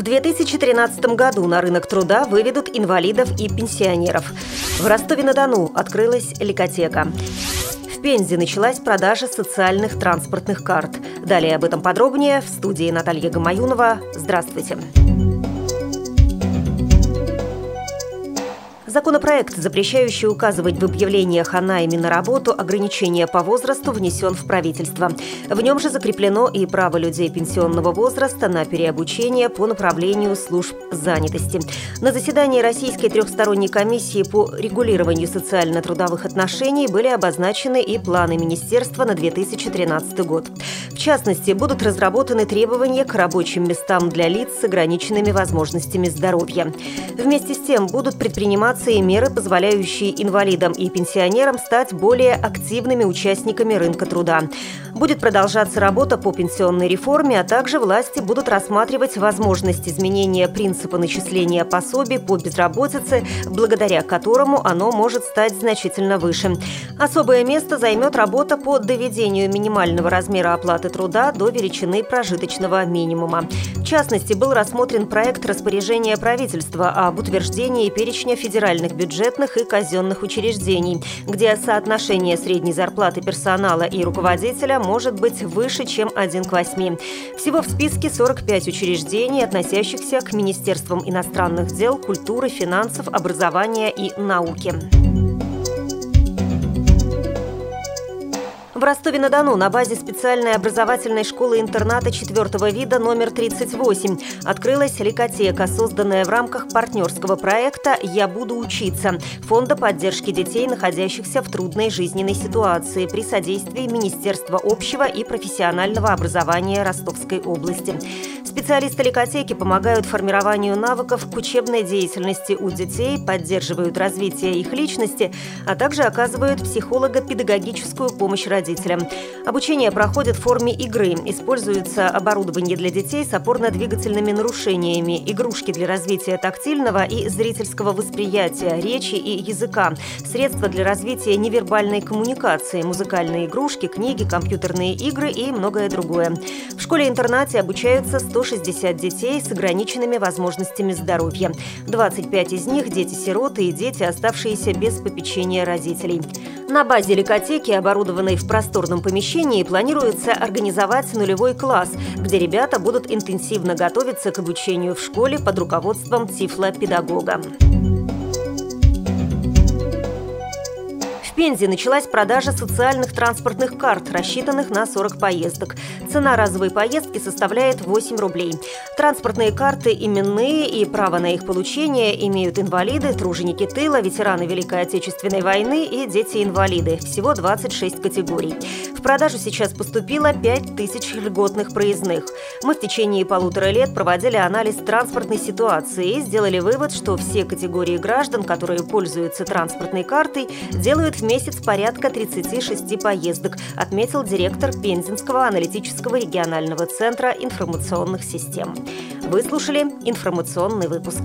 В 2013 году на рынок труда выведут инвалидов и пенсионеров. В Ростове-на-Дону открылась ликотека. В Пензе началась продажа социальных транспортных карт. Далее об этом подробнее в студии Наталья Гамаюнова. Здравствуйте. Здравствуйте. Законопроект, запрещающий указывать в объявлениях о найме на работу ограничения по возрасту, внесен в правительство. В нем же закреплено и право людей пенсионного возраста на переобучение по направлению служб занятости. На заседании Российской трехсторонней комиссии по регулированию социально-трудовых отношений были обозначены и планы министерства на 2013 год. В частности, будут разработаны требования к рабочим местам для лиц с ограниченными возможностями здоровья. Вместе с тем будут предприниматься и меры, позволяющие инвалидам и пенсионерам стать более активными участниками рынка труда. Будет продолжаться работа по пенсионной реформе, а также власти будут рассматривать возможность изменения принципа начисления пособий по безработице, благодаря которому оно может стать значительно выше. Особое место займет работа по доведению минимального размера оплаты труда до величины прожиточного минимума. В частности, был рассмотрен проект распоряжения правительства об утверждении перечня федеральных федеральных бюджетных и казенных учреждений, где соотношение средней зарплаты персонала и руководителя может быть выше, чем 1 к 8. Всего в списке 45 учреждений, относящихся к Министерствам иностранных дел, культуры, финансов, образования и науки. В Ростове-на-Дону на базе специальной образовательной школы-интерната четвертого вида номер 38 открылась ликотека, созданная в рамках партнерского проекта «Я буду учиться» Фонда поддержки детей, находящихся в трудной жизненной ситуации при содействии Министерства общего и профессионального образования Ростовской области. Специалисты ликотеки помогают формированию навыков к учебной деятельности у детей, поддерживают развитие их личности, а также оказывают психолого-педагогическую помощь родителям. Обучение проходит в форме игры. Используется оборудование для детей с опорно-двигательными нарушениями, игрушки для развития тактильного и зрительского восприятия, речи и языка, средства для развития невербальной коммуникации, музыкальные игрушки, книги, компьютерные игры и многое другое. В школе-интернате обучаются 100 160 детей с ограниченными возможностями здоровья. 25 из них – дети-сироты и дети, оставшиеся без попечения родителей. На базе ликотеки, оборудованной в просторном помещении, планируется организовать нулевой класс, где ребята будут интенсивно готовиться к обучению в школе под руководством тифлопедагога. Пензе началась продажа социальных транспортных карт, рассчитанных на 40 поездок. Цена разовой поездки составляет 8 рублей. Транспортные карты именные и право на их получение имеют инвалиды, труженики тыла, ветераны Великой Отечественной войны и дети-инвалиды. Всего 26 категорий. В продажу сейчас поступило 5 тысяч льготных проездных. Мы в течение полутора лет проводили анализ транспортной ситуации и сделали вывод, что все категории граждан, которые пользуются транспортной картой, делают в месяц порядка 36 поездок, отметил директор Пензенского аналитического регионального центра информационных систем. Выслушали информационный выпуск.